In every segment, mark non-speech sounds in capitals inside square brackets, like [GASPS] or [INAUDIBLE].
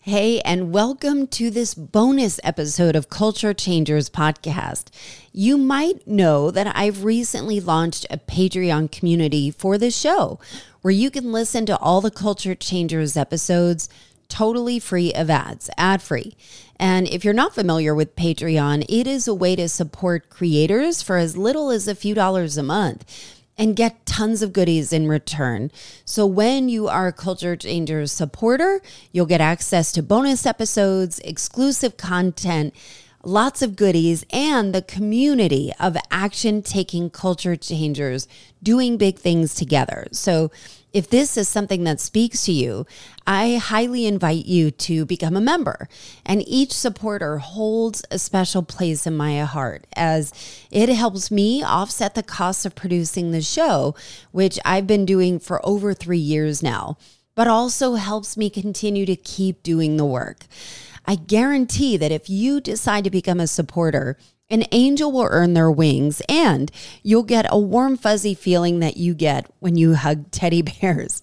Hey, and welcome to this bonus episode of Culture Changers podcast. You might know that I've recently launched a Patreon community for the show where you can listen to all the Culture Changers episodes totally free of ads, ad free. And if you're not familiar with Patreon, it is a way to support creators for as little as a few dollars a month and get tons of goodies in return. So when you are a Culture Changers supporter, you'll get access to bonus episodes, exclusive content, lots of goodies, and the community of action taking culture changers doing big things together. So if this is something that speaks to you, I highly invite you to become a member. And each supporter holds a special place in my heart as it helps me offset the cost of producing the show, which I've been doing for over three years now, but also helps me continue to keep doing the work. I guarantee that if you decide to become a supporter, an angel will earn their wings, and you'll get a warm, fuzzy feeling that you get when you hug [LAUGHS] teddy bears.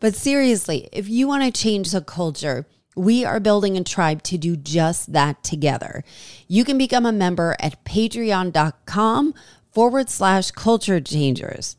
But seriously, if you want to change the culture, we are building a tribe to do just that together. You can become a member at patreon.com forward slash culture changers.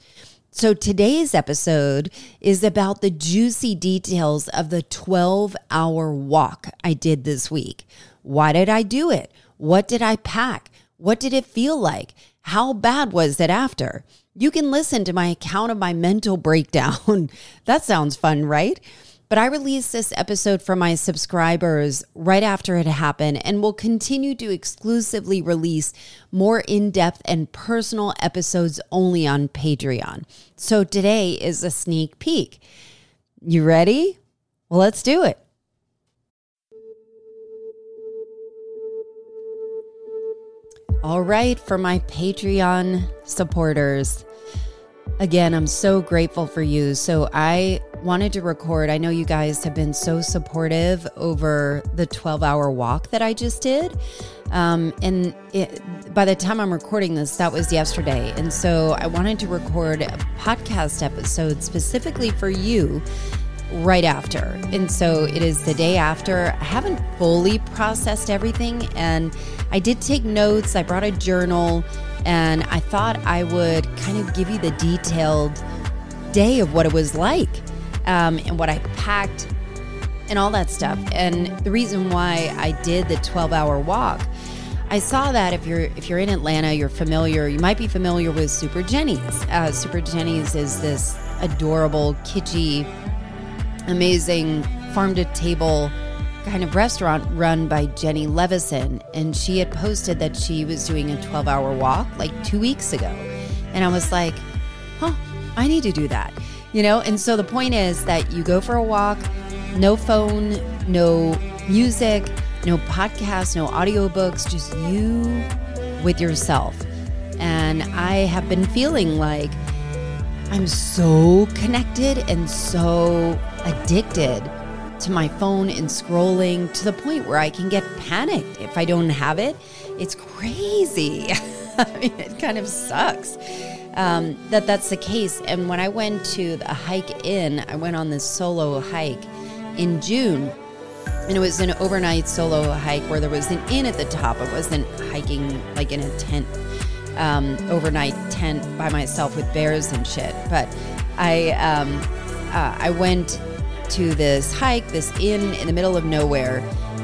So today's episode is about the juicy details of the 12 hour walk I did this week. Why did I do it? What did I pack? What did it feel like? How bad was it after? You can listen to my account of my mental [LAUGHS] breakdown. that sounds fun, right? But I released this episode for my subscribers right after it happened and will continue to exclusively release more in depth and personal episodes only on Patreon. So today is a sneak peek. You ready? Well, let's do it. All right, for my Patreon supporters, again, I'm so grateful for you. So, I wanted to record. I know you guys have been so supportive over the 12 hour walk that I just did. Um, and it, by the time I'm recording this, that was yesterday. And so, I wanted to record a podcast episode specifically for you right after. And so it is the day after. I haven't fully processed everything and I did take notes. I brought a journal and I thought I would kind of give you the detailed day of what it was like um, and what I packed and all that stuff. And the reason why I did the 12 hour walk. I saw that if you're if you're in Atlanta, you're familiar. You might be familiar with Souper Jenny's. Uh, Souper Jenny's is this adorable, kitschy amazing farm to table kind of restaurant run by Jenny Levison. And she had posted that she was doing a 12 hour walk like two weeks ago. And I was like, huh, I need to do that. You know? And so the point is that you go for a walk, no phone, no music, no podcast, no audiobooks, just you with yourself. And I have been feeling like I'm so connected and so addicted to my phone and scrolling to the point where I can get panicked if I don't have it. It's crazy. [LAUGHS] I mean, it kind of sucks um, that that's the case. And when I went to the hike in, I went on this solo hike in June. And it was an overnight solo hike where there was an inn at the top. I wasn't hiking like in a tent, um, overnight tent by myself with bears and shit. But I, um, uh, I went to this hike, this inn in the middle of nowhere,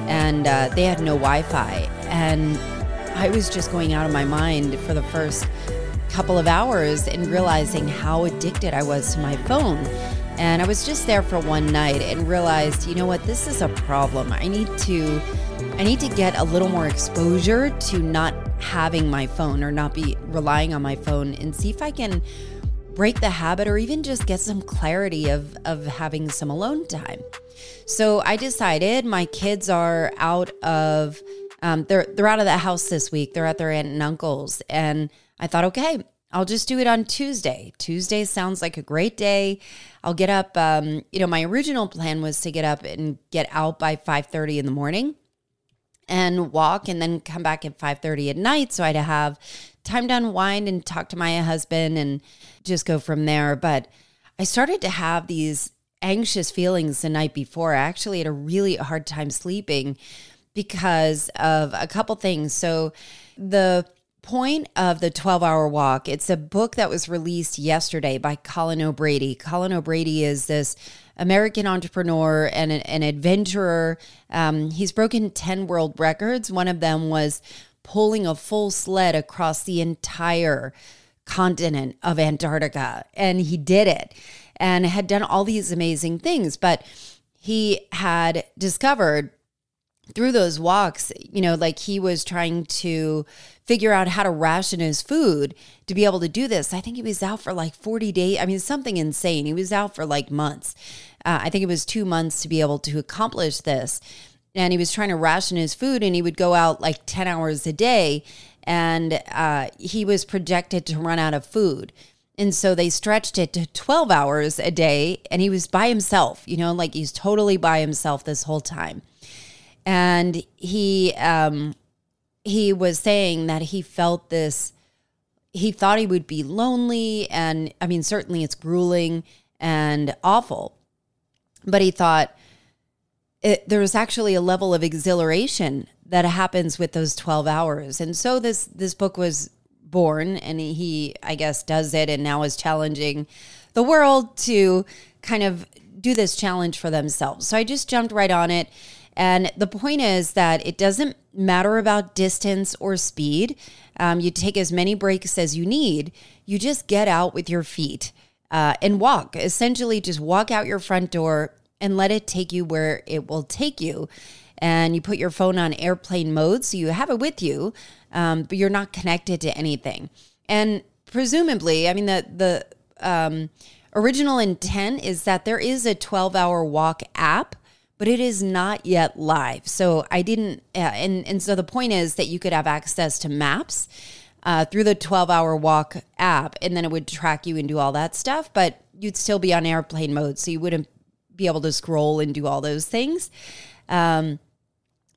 and uh, they had no Wi Fi. And I was just going out of my mind for the first couple of hours and realizing how addicted I was to my phone. And I was just there for one night and realized, you know what, this is a problem. I need to I need to get a little more exposure to not having my phone or not be relying on my phone and see if I can break the habit or even just get some clarity of, of having some alone time. So I decided my kids are out of um, they're they're out of the house this week. They're at their aunt and uncle's, and I thought, okay, I'll just do it on Tuesday. Tuesday sounds like a great day. I'll get up. Um, you know, my original plan was to get up and get out by five thirty in the morning, and walk, and then come back at five thirty at night, so I'd have time to unwind and talk to my husband and just go from there. But I started to have these anxious feelings the night before. I actually had a really hard time sleeping because of a couple things. So, the point of the 12 hour walk, it's a book that was released yesterday by Colin O'Brady. Colin O'Brady is this American entrepreneur and an, adventurer. Um, he's broken 10 world records. One of them was pulling a full sled across the entire continent of Antarctica. And he did it and had done all these amazing things. But he had discovered through those walks, you know, like he was trying to figure out how to ration his food to be able to do this. I think he was out for like 40 days. I mean, something insane. He was out for like months. Uh, I think it was two months to be able to accomplish this. And he was trying to ration his food and he would go out like 10 hours a day and uh, he was projected to run out of food. And so they stretched it to 12 hours a day and he was by himself, you know, like he's totally by himself this whole time. And he um he was saying that he felt this he thought he would be lonely and I mean certainly it's grueling and awful. But he thought it, there was actually a level of exhilaration that happens with those 12 hours. And so this this book was born and he I guess does it and now is challenging the world to kind of do this challenge for themselves. So I just jumped right on it. And the point is that it doesn't matter about distance or speed. Um, you take as many breaks as you need. You just get out with your feet uh, and walk. Essentially, just walk out your front door and let it take you where it will take you. And you put your phone on airplane mode so you have it with you, um, but you're not connected to anything. And presumably, I mean, the, the um, original intent is that there is a 12 hour walk app but it is not yet live. So I didn't, uh, and and so the point is that you could have access to maps uh, through the 12 hour walk app, and then it would track you and do all that stuff. But you'd still be on airplane mode, so you wouldn't be able to scroll and do all those things. Um,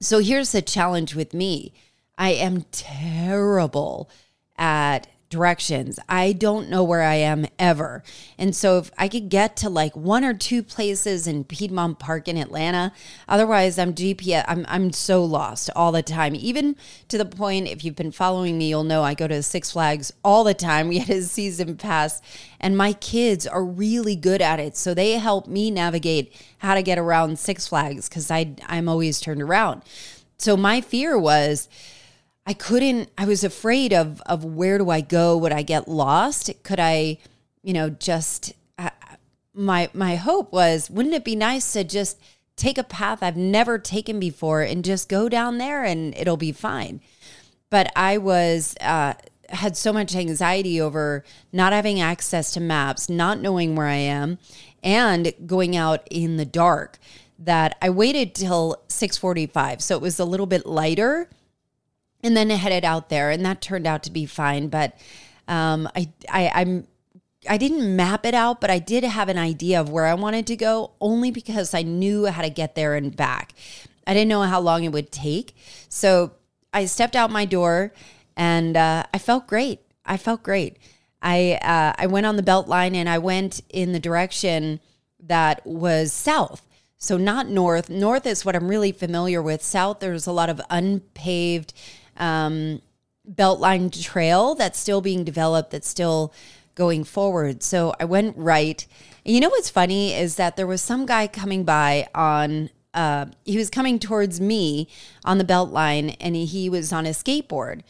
so here's the challenge with me I am terrible at directions. I don't know where I am ever. And so if I could get to like one or two places in Piedmont Park in Atlanta, otherwise I'm GPS I'm I'm so lost all the time. Even to the point if you've been following me, you'll know I go to Six Flags all the time. [LAUGHS] We had a season pass and my kids are really good at it. So they help me navigate how to get around Six Flags cuz I I'm always turned around. So my fear was I couldn't I was afraid of of where do I go? Would I get lost? Could I you know just uh, my my hope was wouldn't it be nice to just take a path I've never taken before and just go down there and it'll be fine? But I was uh, had so much anxiety over not having access to maps not knowing where I am and going out in the dark that I waited till 6:45 so it was a little bit lighter and then I headed out there, and that turned out to be fine. But um, I, I, I'm I didn't map it out, but I did have an idea of where I wanted to go only because I knew how to get there and back. I didn't know how long it would take. So I stepped out my door and uh, I felt great. I felt great. I uh, I went on the Beltline and I went in the direction that was south. So not north. North is what I'm really familiar with. South, there's a lot of unpaved um, Beltline trail that's still being developed, that's still going forward. So I went right. And you know what's funny is that there was some guy coming by on uh, he was coming towards me on the Beltline and he, was on a skateboard.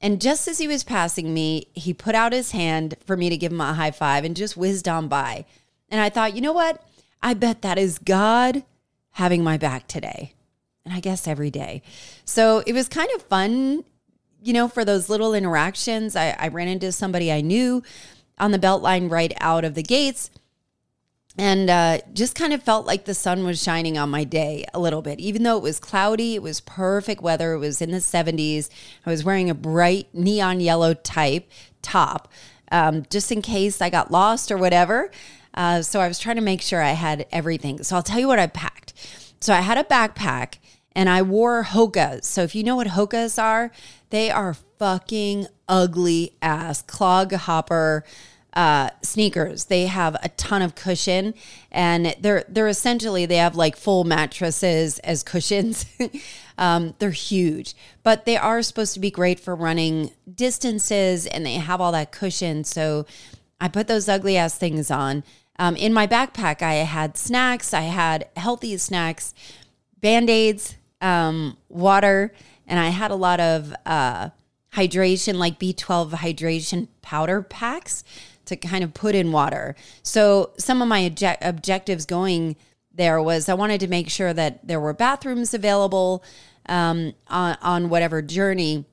And just as he was passing me, he put out his hand for me to give him a high five and just whizzed on by. And I thought, you know what? I bet that is God having my back today and I guess every day. So it was kind of fun, you know, for those little interactions. I, I ran into somebody I knew on the Beltline right out of the gates and uh, just kind of felt like the sun was shining on my day a little bit. Even though it was cloudy, it was perfect weather. It was in the 70s. I was wearing a bright neon yellow type top um, just in case I got lost or whatever. Uh, so I was trying to make sure I had everything. So I'll tell you what I packed. So I had a backpack and I wore Hokas. So if you know what Hokas are, they are fucking ugly ass clog hopper uh, sneakers. They have a ton of cushion, and they're they're essentially they have like full mattresses as cushions. [LAUGHS] um, they're huge, but they are supposed to be great for running distances, and they have all that cushion. So I put those ugly ass things on. Um, in my backpack, I had snacks. I had healthy snacks, band aids, um, water, and I had a lot of uh, hydration, like B12 hydration powder packs to kind of put in water. So some of my object- objectives going there was I wanted to make sure that there were bathrooms available um, on, on whatever journey.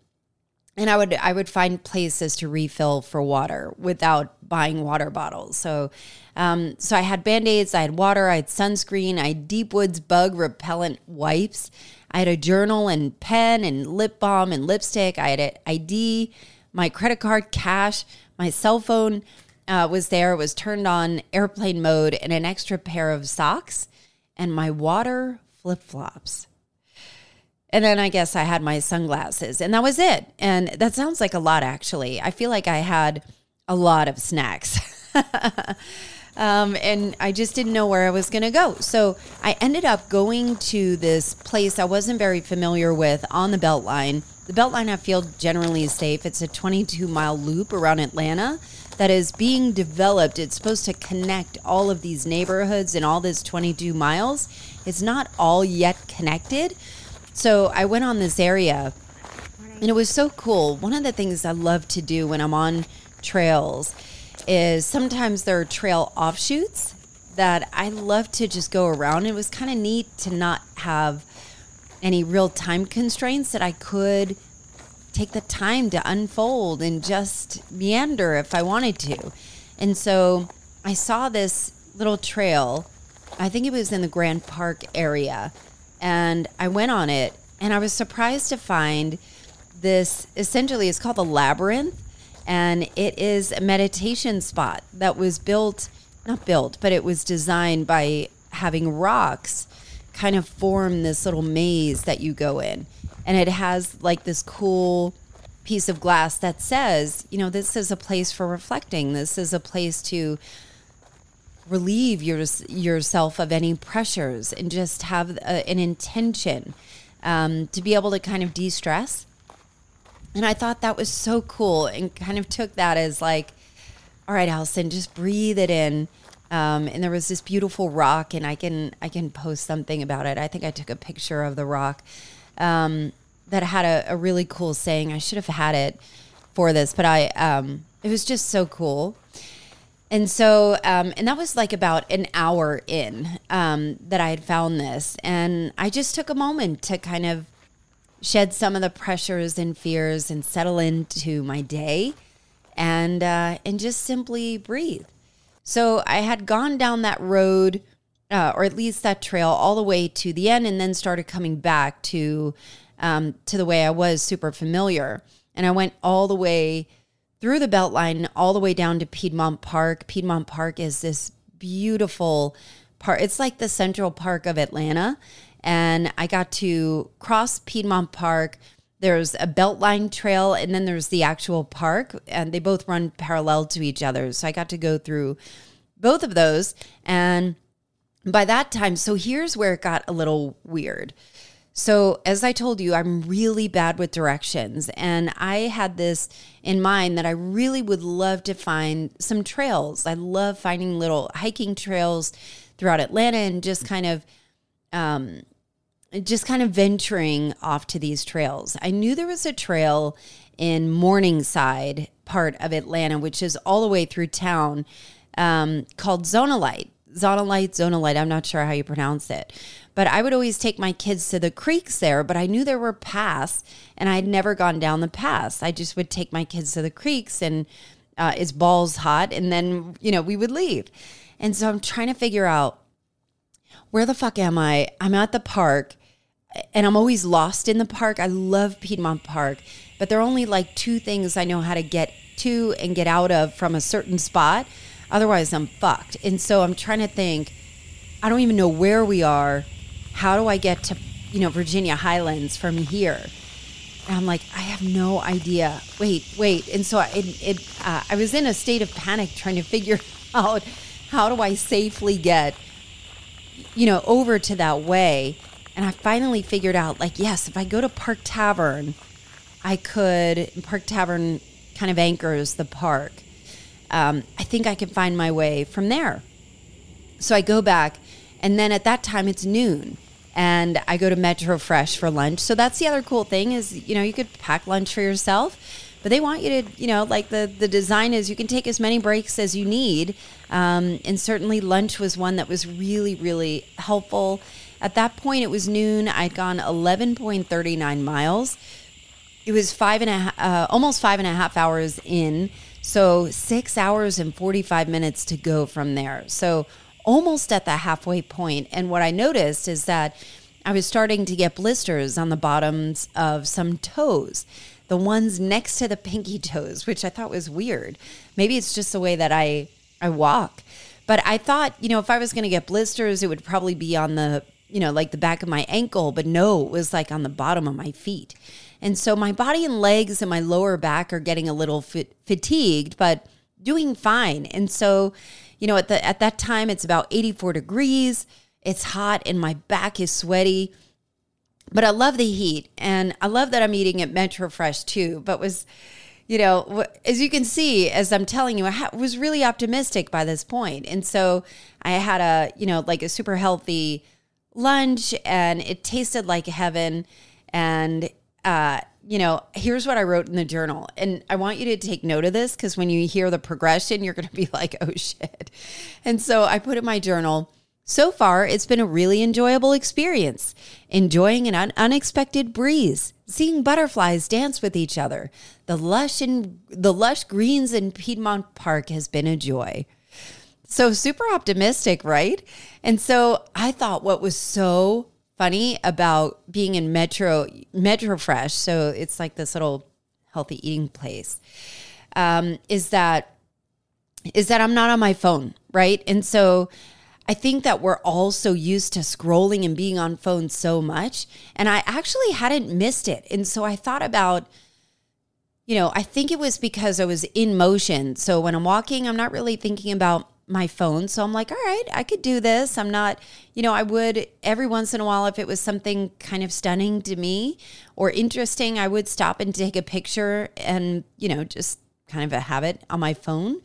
And I would I would find places to refill for water without buying water bottles. So um, so I had band-aids, I had water, I had sunscreen, I had Deep Woods bug repellent wipes. I had a journal and pen and lip balm and lipstick. I had an ID, my credit card, cash, my cell phone uh, was there, it was turned on airplane mode, and an extra pair of socks and my water flip flops. And then I guess I had my sunglasses, and that was it. And that sounds like a lot, actually. I feel like I had a lot of snacks. [LAUGHS] um, and I just didn't know where I was going to go. So I ended up going to this place I wasn't very familiar with on the Beltline. The Beltline I feel generally is safe. It's a 22 mile loop around Atlanta that is being developed. It's supposed to connect all of these neighborhoods and all this 22 miles. It's not all yet connected. So I went on this area and it was so cool. One of the things I love to do when I'm on trails is sometimes there are trail offshoots that I love to just go around. It was kind of neat to not have any real time constraints that I could take the time to unfold and just meander if I wanted to. And so I saw this little trail. I think it was in the Grant Park area. And I went on it and I was surprised to find this essentially it's called the labyrinth and it is a meditation spot that was built not built but it was designed by having rocks kind of form this little maze that you go in and it has like this cool piece of glass that says, you know, this is a place for reflecting. This is a place to relieve your, yourself of any pressures and just have a, an intention um, to be able to kind of de stress. And I thought that was so cool and kind of took that as like, all right, Allison, just breathe it in. Um, and there was this beautiful rock, and I can I can post something about it. I think I took a picture of the rock. Um, that had a, a really cool saying. I should have had it for this, but I um, it was just so cool. And so, um, and that was like about an hour in um, that I had found this. And I just took a moment to kind of shed some of the pressures and fears and settle into my day and, uh, and just simply breathe. So I had gone down that road, uh, or at least that trail, all the way to the end, and then started coming back to um, to the way I was super familiar. And I went all the way through the Beltline, all the way down to Piedmont Park. Piedmont Park is this beautiful park. It's like the Central Park of Atlanta. And I got to cross Piedmont Park. There's a Beltline trail, and then there's the actual park, and they both run parallel to each other. So I got to go through both of those. And by that time, so here's where it got a little weird. So, as I told you, I'm really bad with directions. And I had this in mind that I really would love to find some trails. I love finding little hiking trails throughout Atlanta and just kind of, um, just kind of venturing off to these trails. I knew there was a trail in Morningside part of Atlanta, which is all the way through town, um, called Zonolite. Zonolite, Zonolite. I'm not sure how you pronounce it. But I would always take my kids to the creeks there, but I knew there were paths and I'd never gone down the paths. I just would take my kids to the creeks and uh, it's balls hot and then, you know, we would leave. And so I'm trying to figure out where the fuck am I? I'm at the park and I'm always lost in the park. I love Piedmont Park, but there are only like two things I know how to get to and get out of from a certain spot. Otherwise, I'm fucked. And so I'm trying to think, I don't even know where we are how do I get to, you know, Virginia Highlands from here? And I'm like, I have no idea. Wait, wait. And so it, it uh, I was in a state of panic trying to figure [LAUGHS] out how do I safely get, you know, over to that way. And I finally figured out, like, yes, if I go to Park Tavern, I could, Park Tavern kind of anchors the park. Um, I think I can find my way from there. So I go back, and then at that time it's noon and I go to Metro Fresh for lunch. So that's the other cool thing is, you know, you could pack lunch for yourself, but they want you to, you know, like the, the design is you can take as many breaks as you need. Um, and certainly lunch was one that was really, really helpful. At that point, it was noon. I'd gone 11.39 miles. It was five and a half, uh, almost five and a half hours in. So six hours and 45 minutes to go from there. So almost at the halfway point. And what I noticed is that I was starting to get blisters on the bottoms of some toes, the ones next to the pinky toes, which I thought was weird. Maybe it's just the way that I I walk. But I thought, you know, if I was going to get blisters, it would probably be on the, you know, like the back of my ankle, but no, it was like on the bottom of my feet. And so my body and legs and my lower back are getting a little fit, fatigued, but doing fine. And so, you know, at the at that time it's about 84 degrees. It's hot and my back is sweaty. But I love the heat and I love that I'm eating at Metro Fresh too, but was you know, as you can see, as I'm telling you, I was really optimistic by this point. And so I had a, you know, like a super healthy lunch and it tasted like heaven. And uh, you know, here's what I wrote in the journal. And I want you to take note of this because when you hear the progression, you're going to be [LAUGHS] like, oh shit. And so I put in my journal, so far, it's been a really enjoyable experience. Enjoying an un- unexpected breeze, seeing butterflies dance with each other. The lush and the lush greens in Piedmont Park has been a joy. So super optimistic, right? And so I thought what was so funny about being in Metro Metro Fresh. So it's like this little healthy eating place. Um, is that is that I'm not on my phone, right? And so I think that we're all so used to scrolling and being on phones so much. And I actually hadn't missed it. And so I thought about, you know, I think it was because I was in motion. So when I'm walking, I'm not really thinking about my phone. So I'm like, all right, I could do this. I'm not, you know, I would every once in a while, if it was something kind of stunning to me or interesting, I would stop and take a picture and, you know, just kind of a habit on my phone.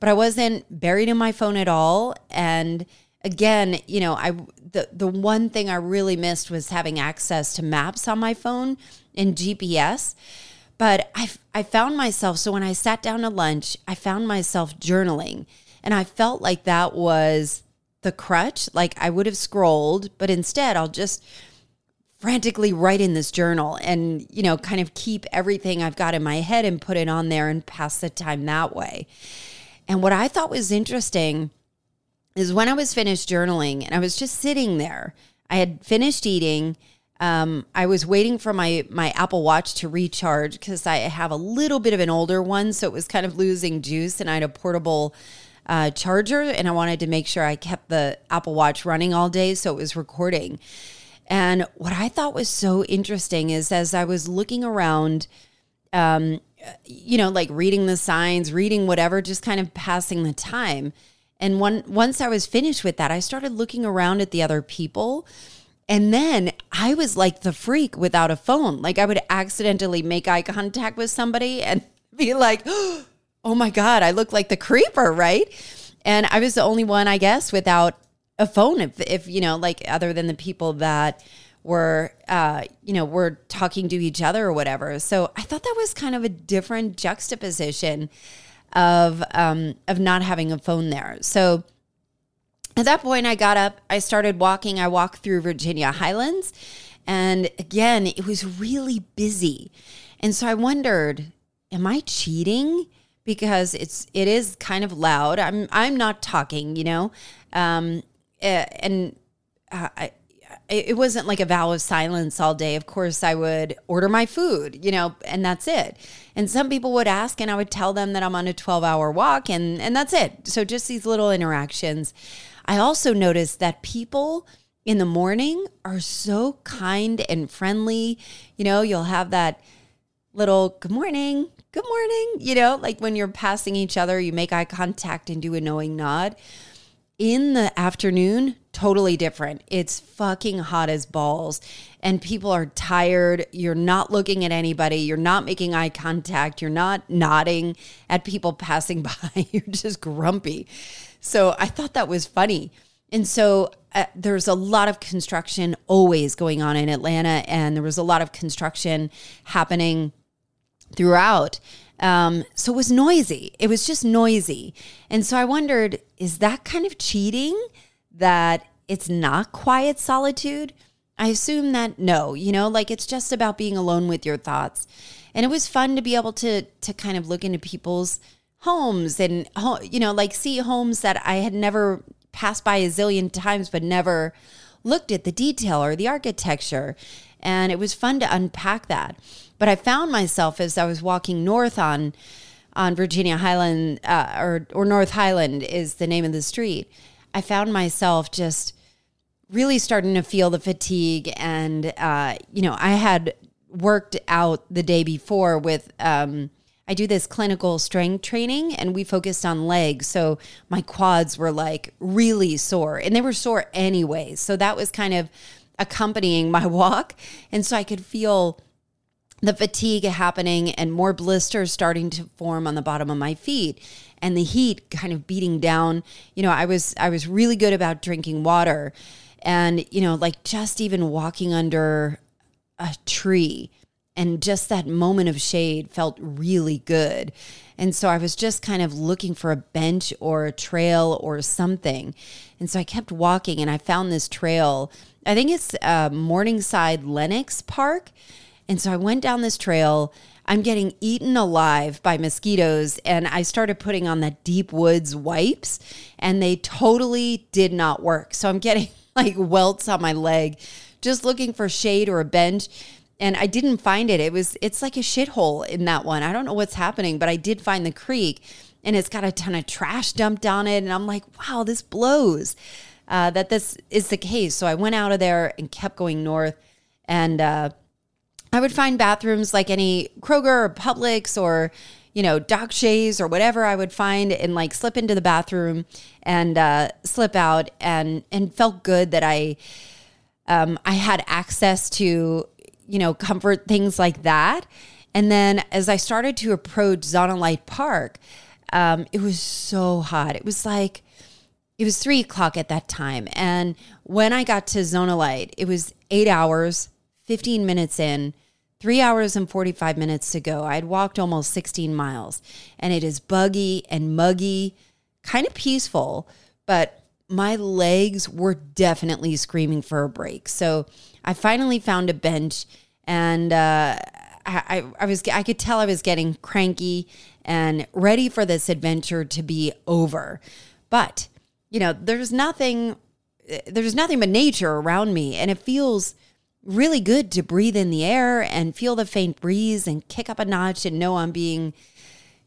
But I wasn't buried in my phone at all. And again, you know, I the the one thing I really missed was having access to maps on my phone and GPS. But I I found myself so when I sat down to lunch, I found myself journaling and I felt like that was the crutch. Like I would have scrolled, but instead I'll just frantically write in this journal and, you know, kind of keep everything I've got in my head and put it on there and pass the time that way. And what I thought was interesting is when I was finished journaling and I was just sitting there, I had finished eating. Um, I was waiting for my my Apple Watch to recharge because I have a little bit of an older one, so it was kind of losing juice, and I had a portable uh, charger and I wanted to make sure I kept the Apple Watch running all day so it was recording. And what I thought was so interesting is as I was looking around, um, you know, like reading the signs, reading whatever, just kind of passing the time. And one, once I was finished with that, I started looking around at the other people. And then I was like the freak without a phone. Like I would accidentally make eye contact with somebody and [LAUGHS] be like, [GASPS] oh, my God, I look like the creeper, right? And I was the only one, I guess, without a phone. If, if you know, like other than the people that were, uh, you know, were talking to each other or whatever. So I thought that was kind of a different juxtaposition of um, of not having a phone there. So at that point, I got up, I started walking. I walked through Virginia Highlands, and again, it was really busy. And so I wondered, am I cheating? Because it's it is kind of loud. I'm I'm not talking, you know, um, eh, and uh, I, it wasn't like a vow of silence all day. Of course, I would order my food, you know, and that's it. And some people would ask, and I would tell them that I'm on a 12 hour walk, and and that's it. So just these little interactions. I also noticed that people in the morning are so kind and friendly. You know, you'll have that little good morning, good morning, you know, like when you're passing each other, you make eye contact and do a knowing nod. In the afternoon, totally different. It's fucking hot as balls and people are tired. You're not looking at anybody. You're not making eye contact. You're not nodding at people passing [LAUGHS] by. You're just grumpy. So I thought that was funny. And so uh, there's a lot of construction always going on in Atlanta, and there was a lot of construction happening throughout. Um, so it was noisy. It was just noisy. And so I wondered is that kind of cheating that it's not quiet solitude? I assume that no, you know, like it's just about being alone with your thoughts. And it was fun to be able to to kind of look into people's homes and you know, like see homes that I had never passed by a zillion times but never looked at the detail or the architecture. And it was fun to unpack that. But I found myself as I was walking north on on Virginia Highland uh, or or North Highland is the name of the street. I found myself just really starting to feel the fatigue, and uh, you know, I had worked out the day before with. Um, I do this clinical strength training and we focused on legs. So my quads were like really sore and they were sore anyway. So that was kind of accompanying my [LAUGHS] walk. And so I could feel the fatigue happening and more blisters starting to form on the bottom of my feet and the heat kind of beating down. You know, I was I was really good about drinking water and you know, like just even walking under a tree and just that moment of shade felt really good. And so I was just kind of looking for a bench or a trail or something. And so I kept walking and I found this trail. I think it's uh, Morningside Lenox Park. And so I went down this trail. I'm getting eaten alive by mosquitoes. And I started putting on the deep woods wipes, and they totally did not work. So I'm getting [LAUGHS] like welts on my leg, just looking for shade or a bench and I didn't find it. It was it's like a shithole in that one. I don't know what's happening, but I did find the creek, and it's got a ton of trash dumped on it, and I'm like, wow, this blows. Uh, that this is the case. So I went out of there and kept going north, and uh, I would find bathrooms like any Kroger or Publix or you know Doc Chey's or whatever I would find, and like slip into the bathroom and uh, slip out, and and felt good that I. Um, I had access to you know, comfort things like that. And then as I started to approach Zonolite Park, um, it was so hot. It was like, it was three o'clock at that time. And when I got to Zonolite, it was eight hours, 15 minutes in, three hours and 45 minutes to go. I had walked almost 16 miles and it is buggy and muggy, kind of peaceful, but my legs were definitely screaming for a break. So I finally found a bench and uh, I, I was I could tell I was getting cranky and ready for this adventure to be over. But you know, there's nothing there's nothing but nature around me, and it feels really good to breathe in the air and feel the faint breeze and kick up a notch and know I'm being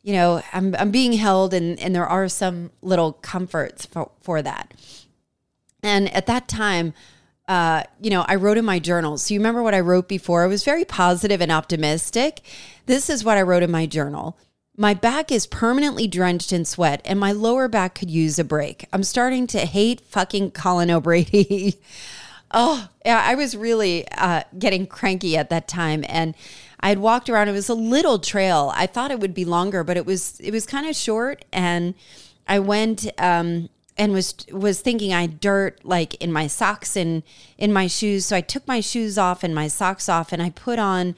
you know I'm I'm being held and and there are some little comforts for, for that. And at that time, uh, you know, I wrote in my journals. So you remember what I wrote before? I was very positive and optimistic. This is what I wrote in my journal. My back is permanently drenched in sweat and my lower back could use a break. I'm starting to hate fucking Colin O'Brady. [LAUGHS] oh, yeah, I was really uh, getting cranky at that time. And I had walked around. It was a little trail. I thought it would be longer, but it was it was kind of short. And I went um, and was was thinking I had dirt like in my socks and in my shoes. So I took my shoes off and my socks off and I put on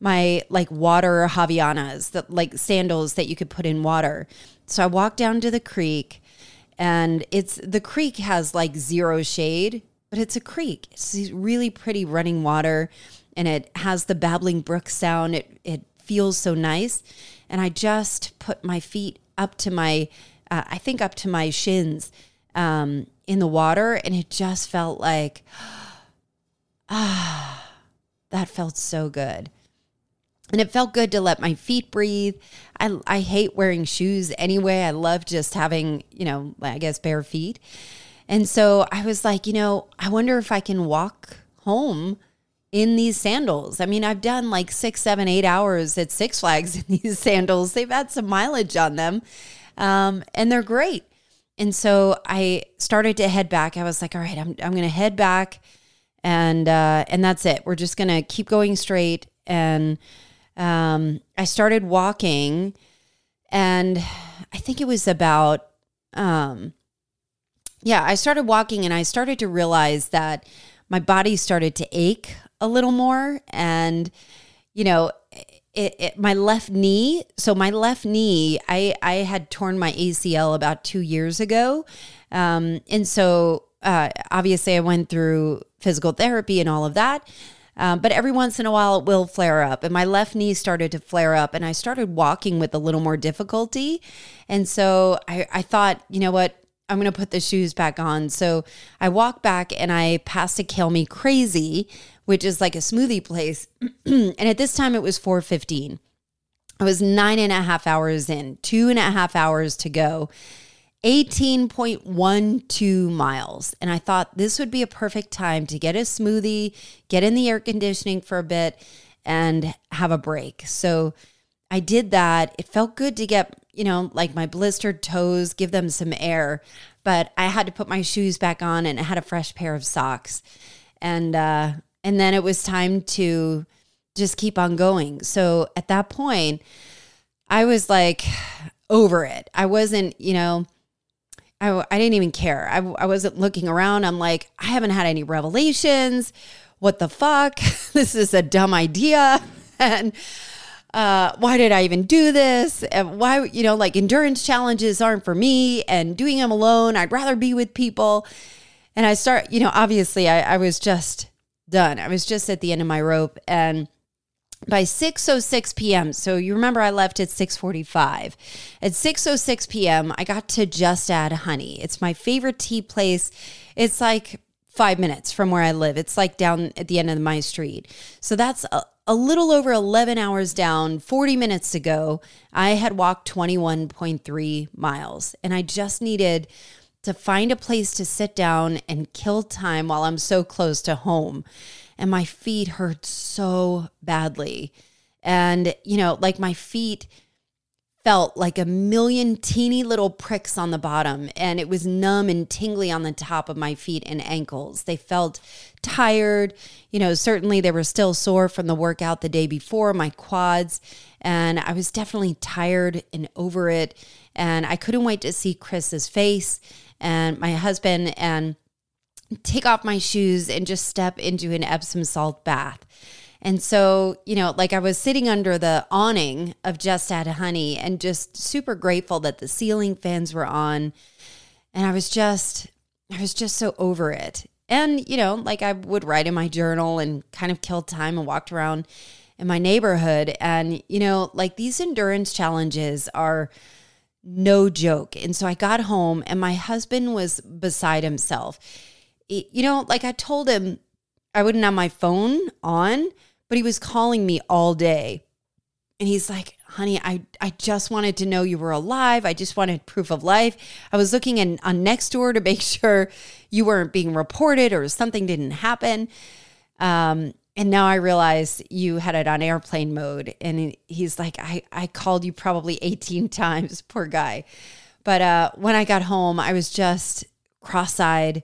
my like water Havaianas, that like sandals that you could put in water. So I walked down to the creek and it's the creek has like zero shade, but it's a creek. It's really pretty running water and it has the babbling brook sound. It it feels so nice. And I just put my feet up to my uh, I think up to my shins um, in the water, and it just felt like, [SIGHS] ah, that felt so good. And it felt good to let my feet breathe. I, I hate wearing shoes anyway. I love just having, you know, I guess bare feet. And so I was like, you know, I wonder if I can walk home in these sandals. I mean, I've done like six, seven, eight hours at Six Flags in [LAUGHS] these sandals. They've had some mileage on them, um, and they're great. And so I started to head back. I was like, all right, I'm, I'm going to head back, and uh, and that's it. We're just going to keep going straight. And um, I started walking, and I think it was about, um, yeah, I started walking, and I started to realize that my body started to ache a little more. And, you know, it, it, my left knee, so my left knee, I, I had torn my ACL about two years ago. Um, and so uh, obviously I went through physical therapy and all of that. Um, but every once in a while it will flare up. And my left knee started to flare up, and I started walking with a little more difficulty. And so I, I thought, you know what? I'm going to put the shoes back on. So I walk back and I pass a Kale Me Crazy, which is like a smoothie place. [CLEARS THROAT] and at this time it was 415. I was nine and a half hours in, two and a half hours to go, 18.12 miles. And I thought this would be a perfect time to get a smoothie, get in the air conditioning for a bit, and have a break. So I did that. It felt good to get you know, like my blistered toes, give them some air. But I had to put my shoes back on and I had a fresh pair of socks. And uh and then it was time to just keep on going. So at that point, I was like over it. I wasn't, you know, I, I didn't even care. I, I wasn't looking around. I'm like, I haven't had any revelations. What the fuck? [LAUGHS] this is a dumb idea. [LAUGHS] And uh, why did I even do this? And why, you know, like endurance challenges aren't for me and doing them alone. I'd rather be with people. And I start, you know, obviously I, I was just done. I was just at the end of my rope. And by 6:06 p.m. So you remember I left at 6:45. At 6:06 p.m., I got to Just Add Honey. It's my favorite tea place. It's like 5 minutes from where I live. It's like down at the end of my street. So that's a, little over 11 hours down, 40 minutes to go, I had walked 21.3 miles. And I just needed to find a place to sit down and kill time while I'm so close to home. And my feet hurt so badly. And, you know, like my feet felt like a million teeny little pricks on the bottom and it was numb and tingly on the top of my feet and ankles. They felt tired. You know, certainly they were still sore from the workout the day before, my quads. And I was definitely tired and over it. And I couldn't wait to see Chris's face and my husband and take off my shoes and just step into an Epsom salt bath. And so, you know, like I was sitting under the awning of Just Add Honey and just super grateful that the ceiling fans were on. And I was just, I was just so over it. And, you know, like I would write in my journal and kind of kill time and walked around in my neighborhood. And, you know, like these endurance challenges are no joke. And so I got home and my husband was beside himself. You know, like I told him I wouldn't have my phone on but he was calling me all day. And he's like, honey, I, I just wanted to know you were alive. I just wanted proof of life. I was looking in, on Nextdoor to make [LAUGHS] sure you weren't being reported or something didn't happen. Um, and now I realize you had it on airplane mode. And he's like, I, I called you probably [LAUGHS] 18 times, poor guy. But uh, when I got home, I was just cross eyed.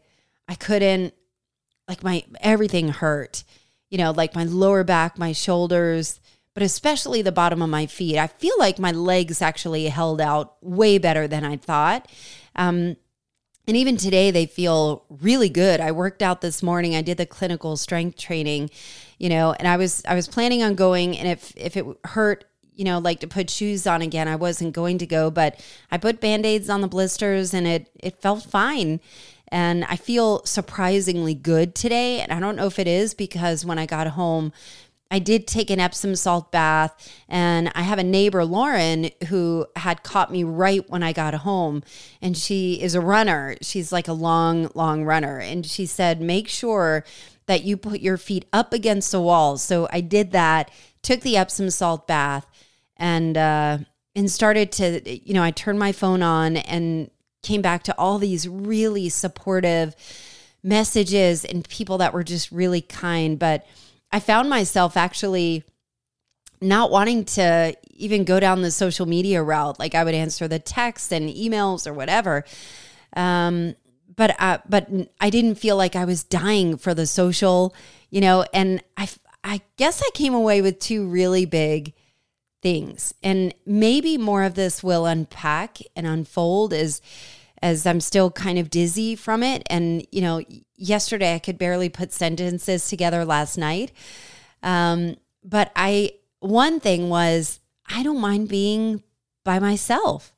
I couldn't, like, my everything hurt you know, like my lower back, my shoulders, but especially the bottom of my feet. I feel like my legs actually held out way better than I thought. Um, and even today, they feel really good. I worked out this morning. I did the clinical strength training, you know, and I was I was planning on going. And if if it hurt, you know, like to put shoes on again, I wasn't going to go. But I put band aids on the blisters, and it it felt fine. And I feel surprisingly good today. And I don't know if it is because when I got home, I did take an Epsom salt bath, and I have a neighbor, Lauren, who had caught me right when I got home. And she is a runner. She's like a long, long runner. And she said, make sure that you put your feet up against the wall. So I did that, took the Epsom salt bath, and, uh, and started to, you know, I turned my phone on and came back to all these really supportive messages and people that were just really kind. But I found myself actually not wanting to even go down the social media route. Like I would answer the texts and emails or whatever. Um, but uh, but I didn't feel like I was dying for the social, you know. And I I guess I came away with two really big things, and maybe more of this will unpack and unfold as as I'm still kind of dizzy from it. And you know, yesterday I could barely put sentences together last night. Um, but I one thing was I don't mind being by myself.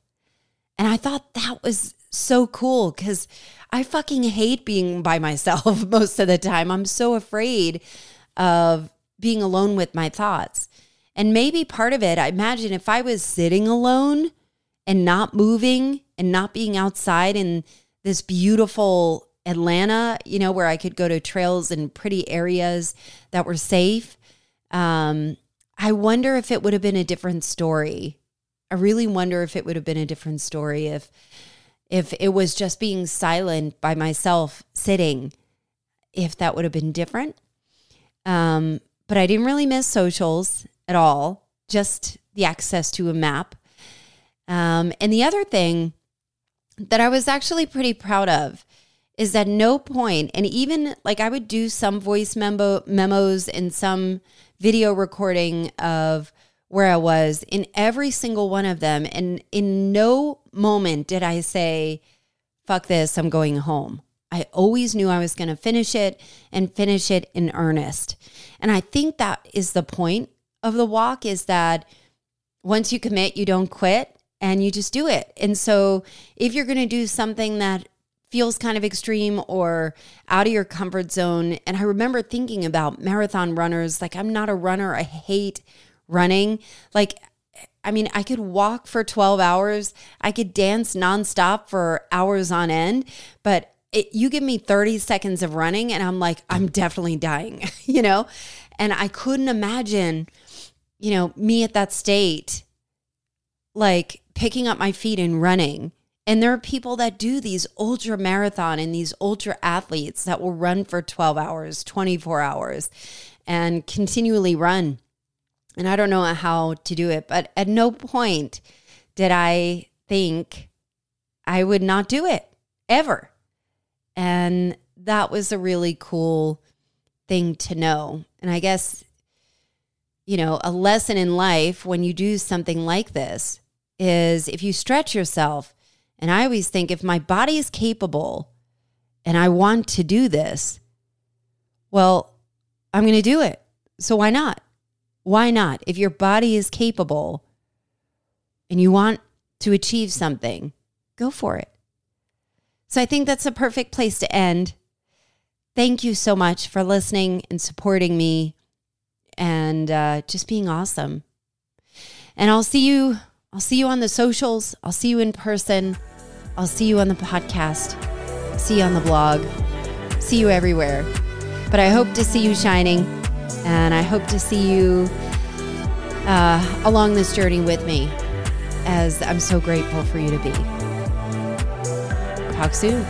And I thought that was so cool because I fucking hate being by myself [LAUGHS] most of the time. I'm so afraid of being alone with my thoughts. And maybe part of it, I imagine if I was sitting alone and not moving and not being outside in this beautiful Atlanta, you know, where I could go to trails and pretty areas that were safe. Um, I wonder if it would have been a different story. I really wonder if it would have been a different story if if it was just being silent by myself sitting, if that would have been different. Um, but I didn't really miss socials at all, just the access to a map. Um, and the other thing that I was actually pretty proud of is that no point, and even like I would do some voice memo memos and some video recording of where I was in every single one of them. And in no moment did I say, fuck this, I'm going home. I always knew I was going to finish it and finish it in earnest. And I think that is the point of the walk is that once you commit, you don't quit and you just do it. And so if you're going to do something that feels kind of extreme or out of your comfort zone. And I remember thinking about marathon runners. Like, I'm not a runner. I hate running. Like, I mean, I could walk for 12 hours, I could dance nonstop for hours on end, but it, you give me 30 seconds of running, and I'm like, I'm definitely dying, [LAUGHS] you know? And I couldn't imagine, you know, me at that state, like picking up my feet and running and there are people that do these ultra marathon and these ultra athletes that will run for 12 hours, 24 hours, and continually run. And I don't know how to do it, but at no point did I think I would not do it ever. And that was a really cool thing to know. And I guess, you know, a lesson in life when you do something like this is if you stretch yourself, and I always think if my body is capable and I want to do this, well, I'm going to do it. So why not? Why not? If your body is capable and you want to achieve something, go for it. So I think that's a perfect place to end. Thank you so much for listening and supporting me and uh, just being awesome. And I'll see you I'll see you on the socials. I'll see you in person. I'll see you on the podcast. See you on the blog. See you everywhere. But I hope to see you shining. And I hope to see you uh, along this journey with me as I'm so grateful for you to be. Talk soon.